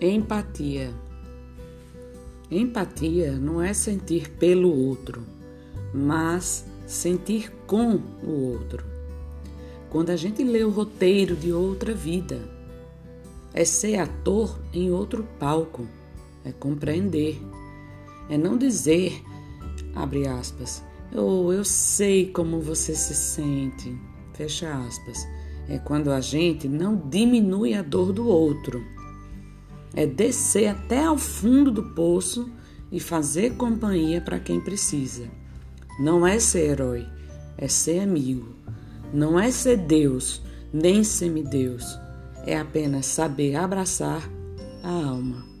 Empatia. Empatia não é sentir pelo outro, mas sentir com o outro. Quando a gente lê o roteiro de outra vida, é ser ator em outro palco, é compreender, é não dizer, abre aspas, eu, eu sei como você se sente, fecha aspas. É quando a gente não diminui a dor do outro é descer até ao fundo do poço e fazer companhia para quem precisa. Não é ser herói, é ser amigo. Não é ser Deus, nem semideus. É apenas saber abraçar a alma.